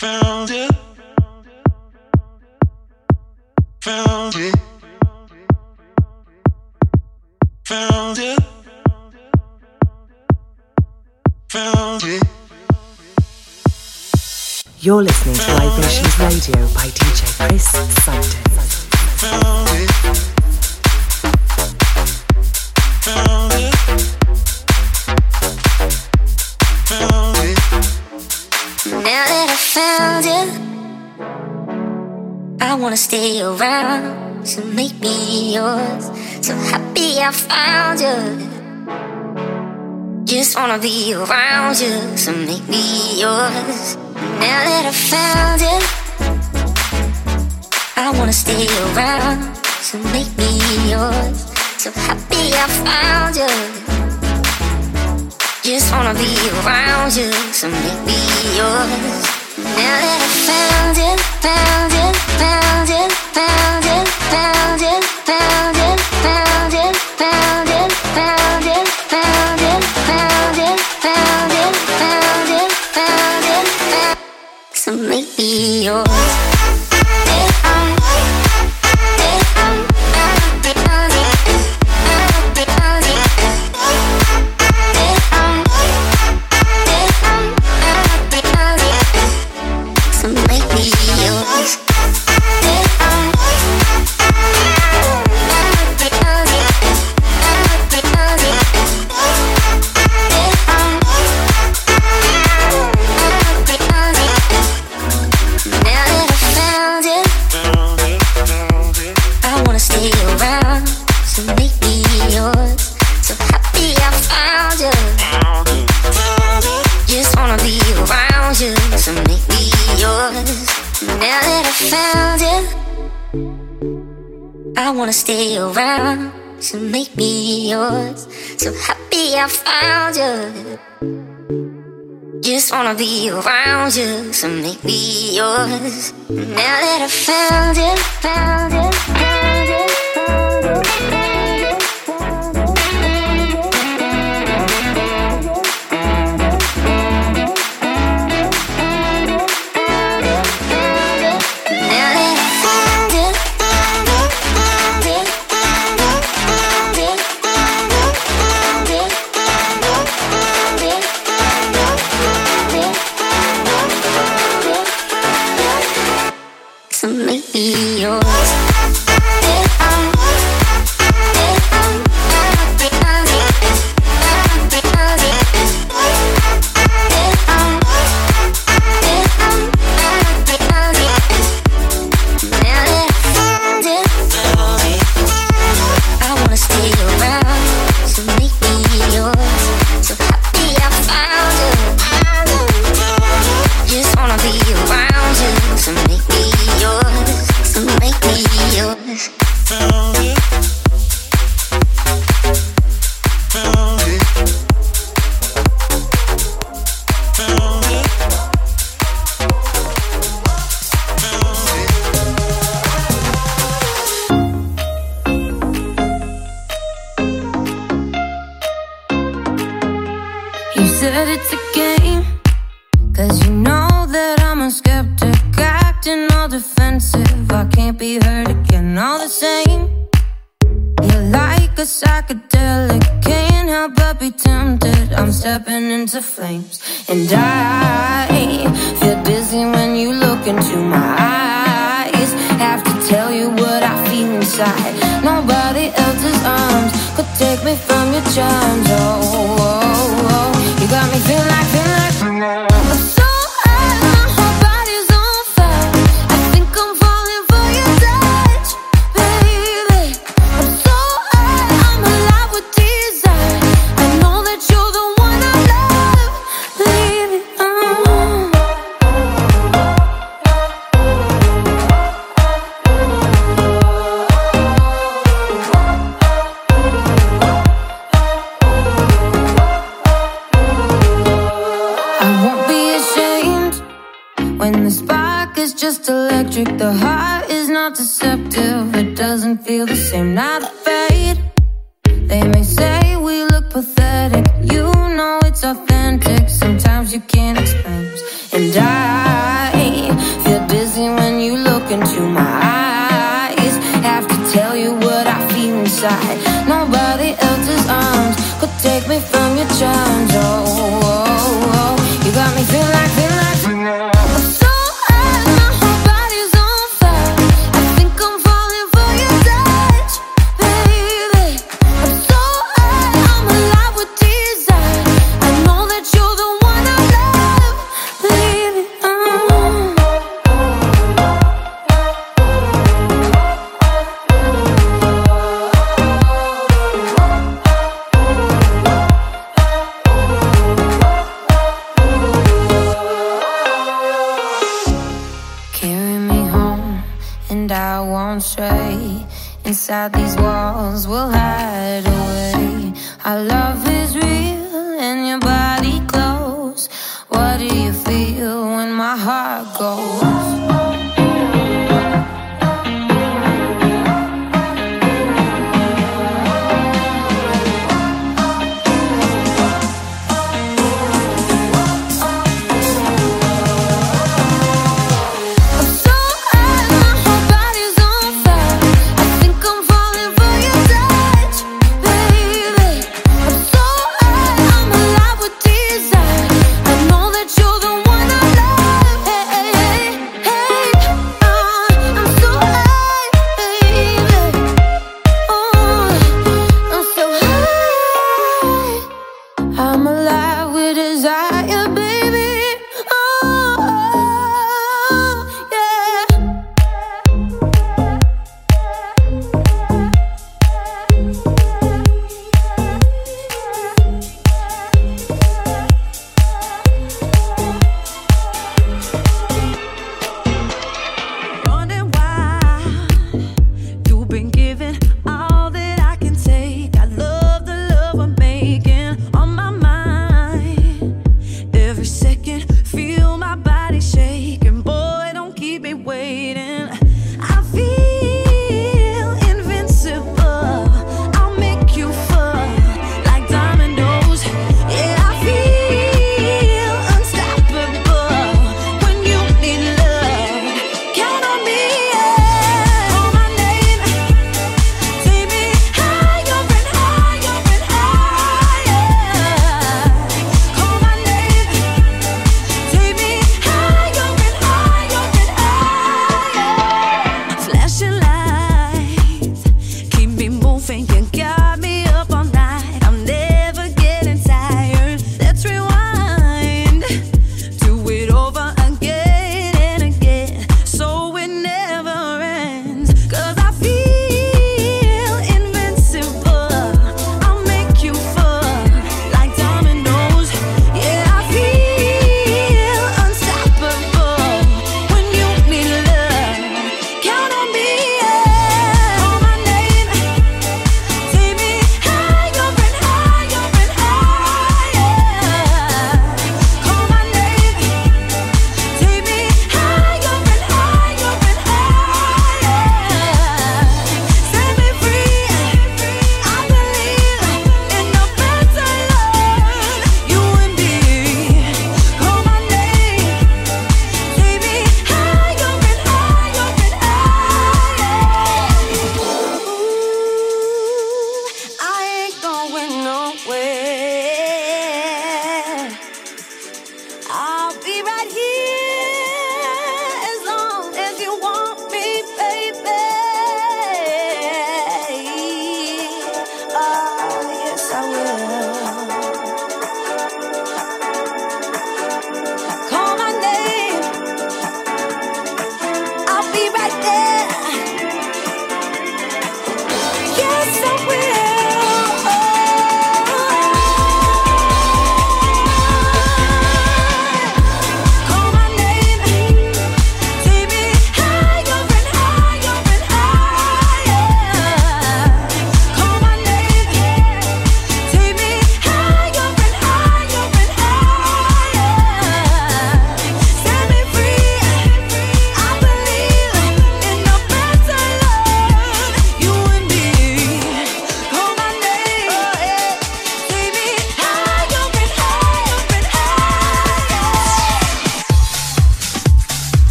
Found it. Found it. Found it. Found it. You're listening to Vibrations Radio by DJ Chris Sutton. wanna stay around, so make me yours. So happy I found you. Just wanna be around you, so make me yours. Now that I found you, I wanna stay around, so make me yours. So happy I found you. Just wanna be around you, so make me yours. So make me yours. wanna be around you, so make me yours. Now that I found it, found it. sometimes you can't explain. And I feel dizzy when you look into my eyes. Have to tell you what I feel inside.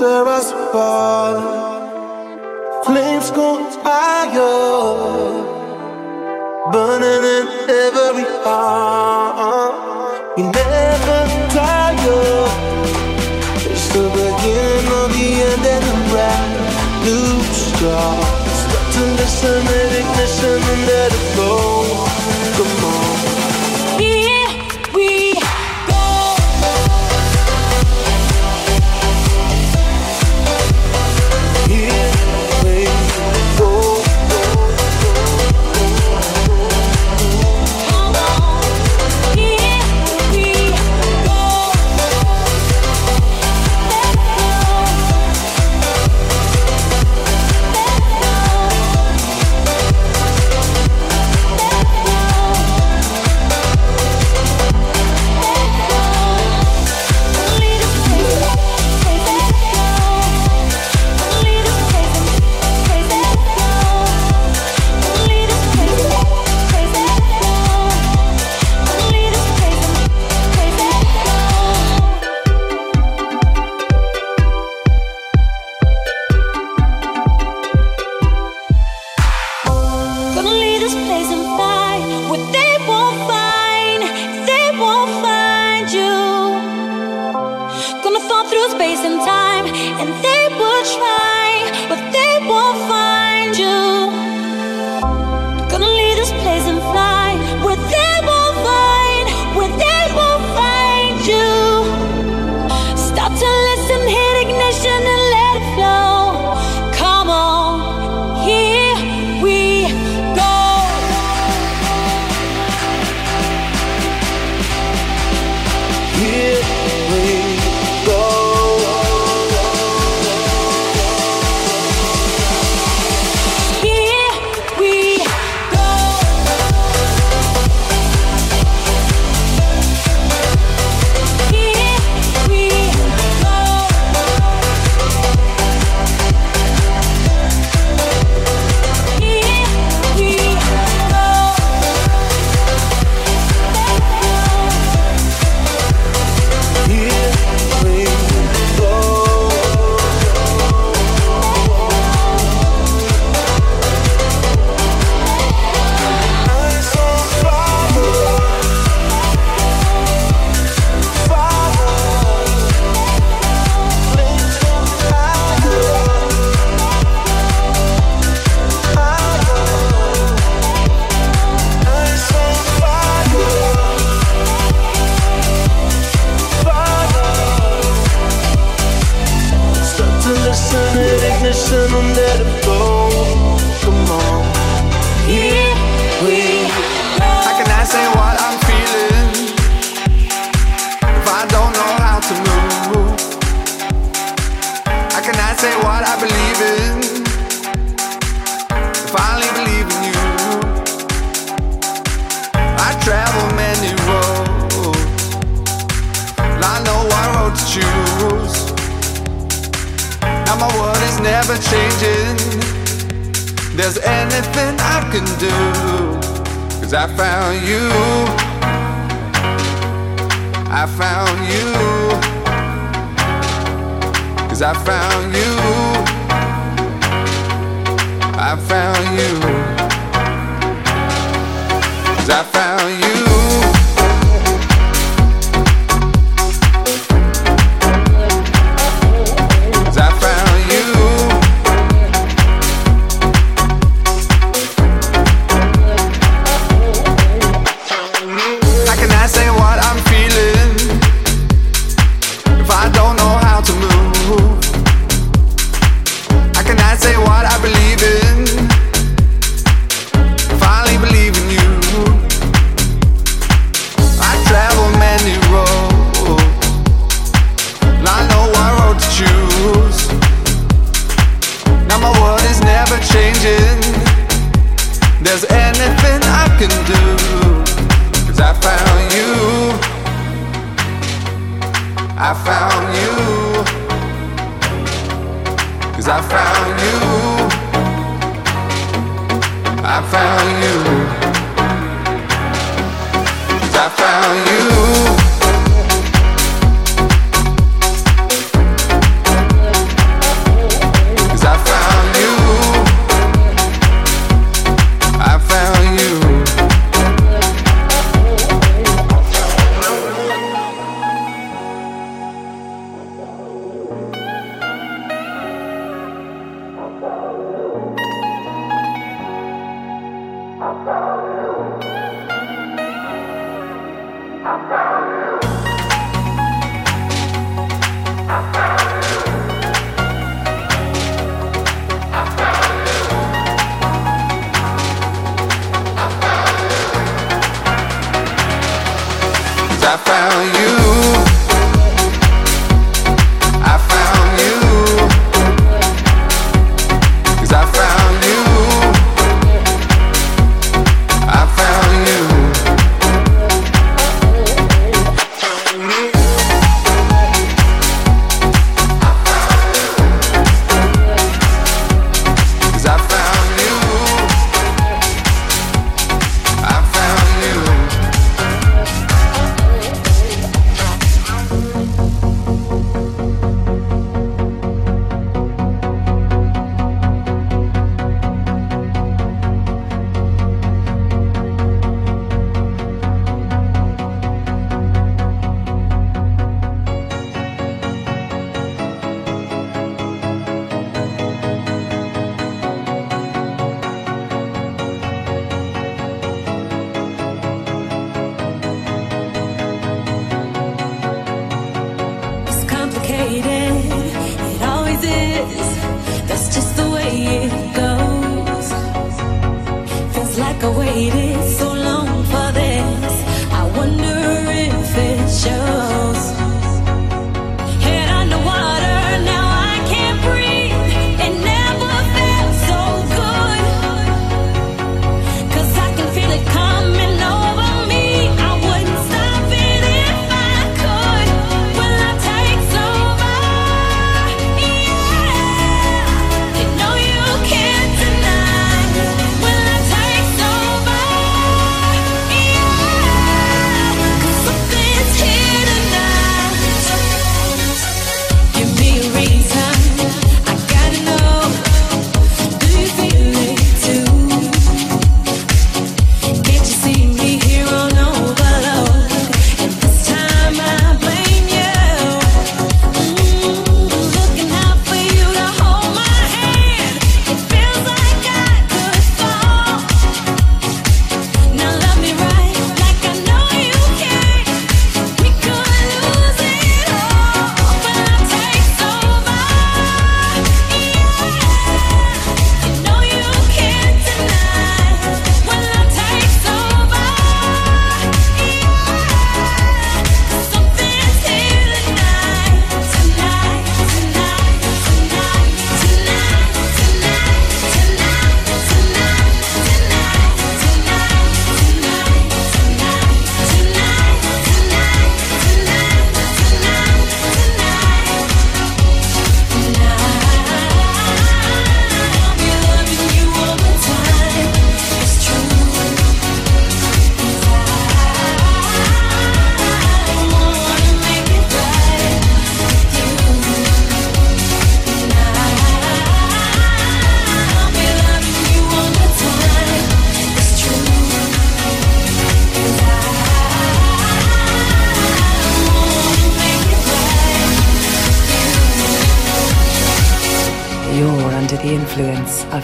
Nothing's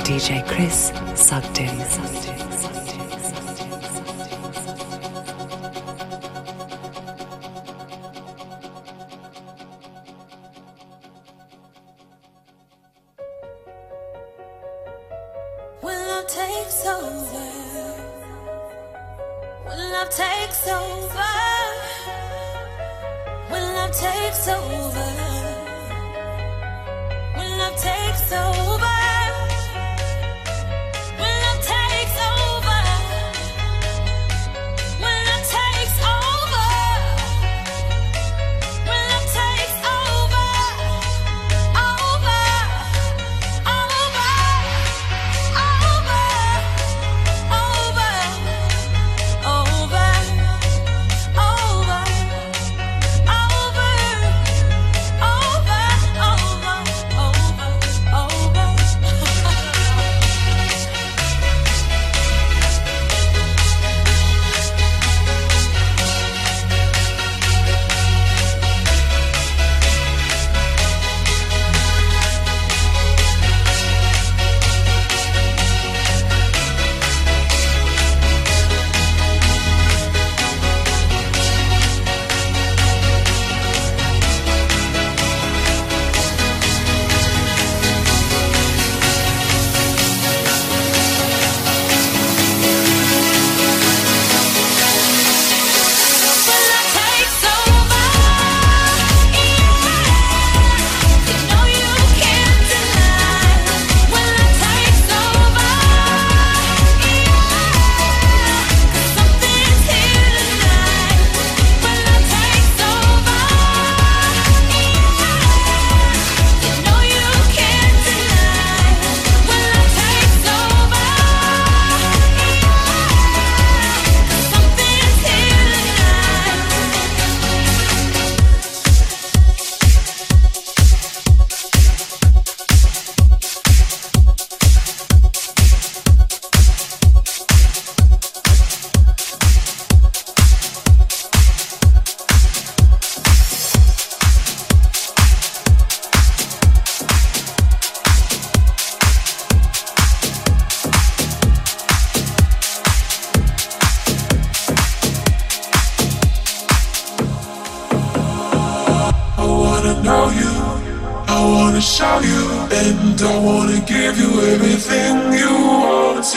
DJ Chris Sugden.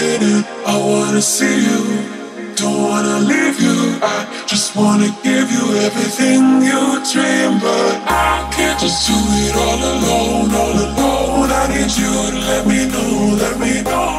minute, I wanna see you. Don't wanna leave you. I just wanna give you everything you dream, but I can't just do it all alone, all alone. I need you to let me know, let me know.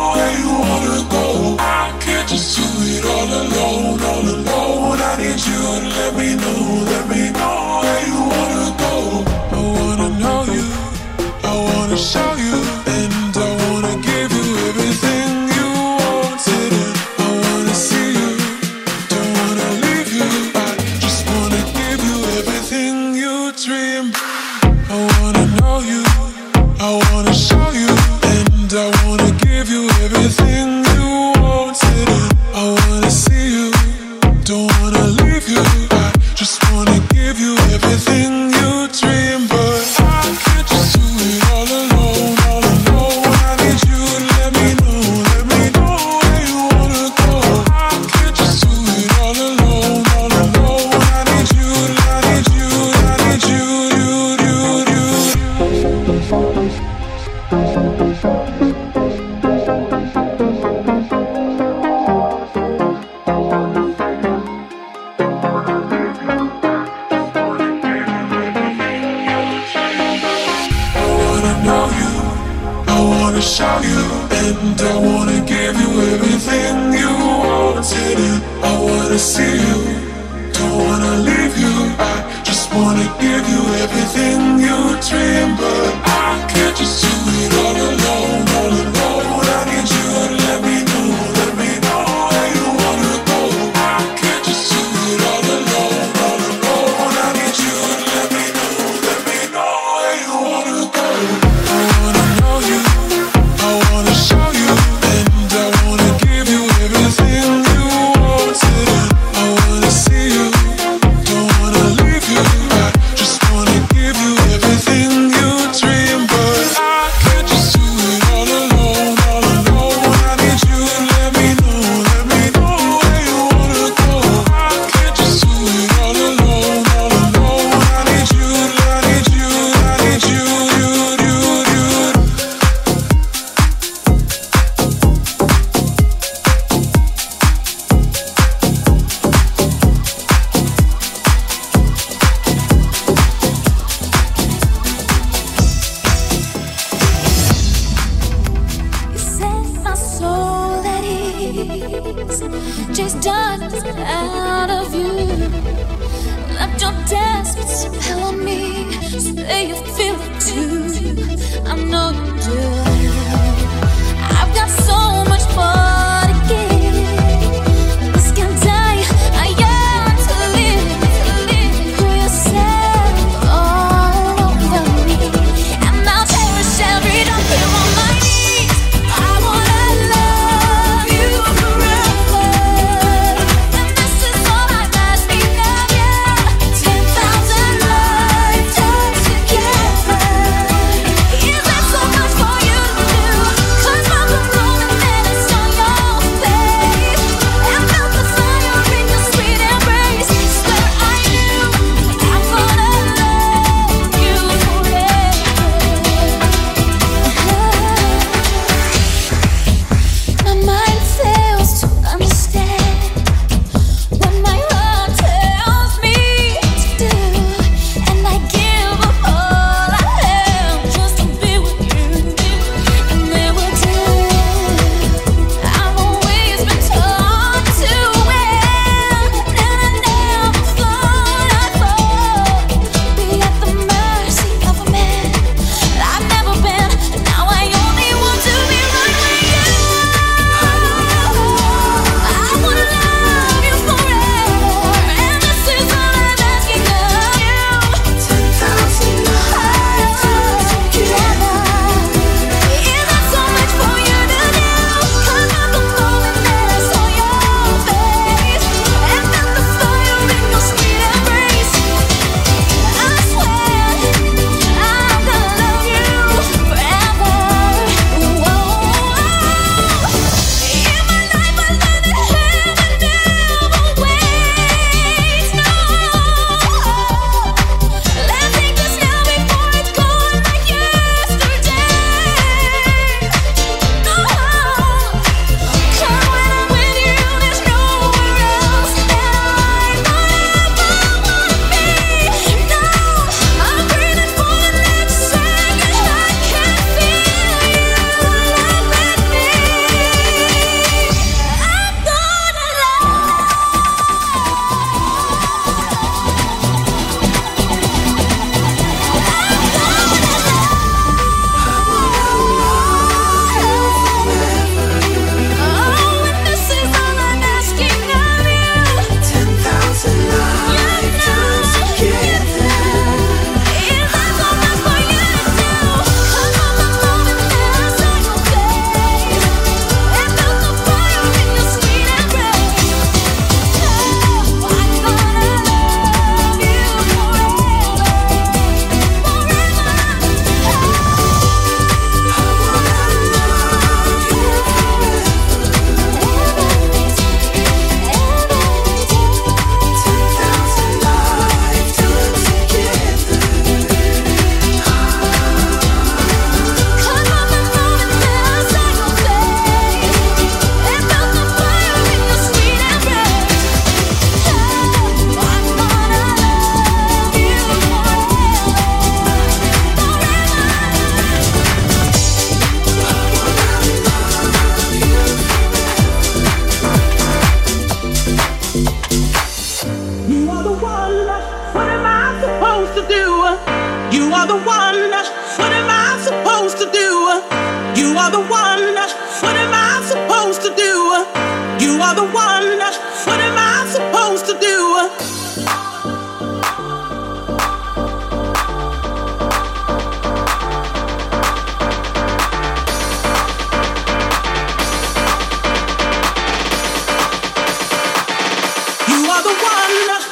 one.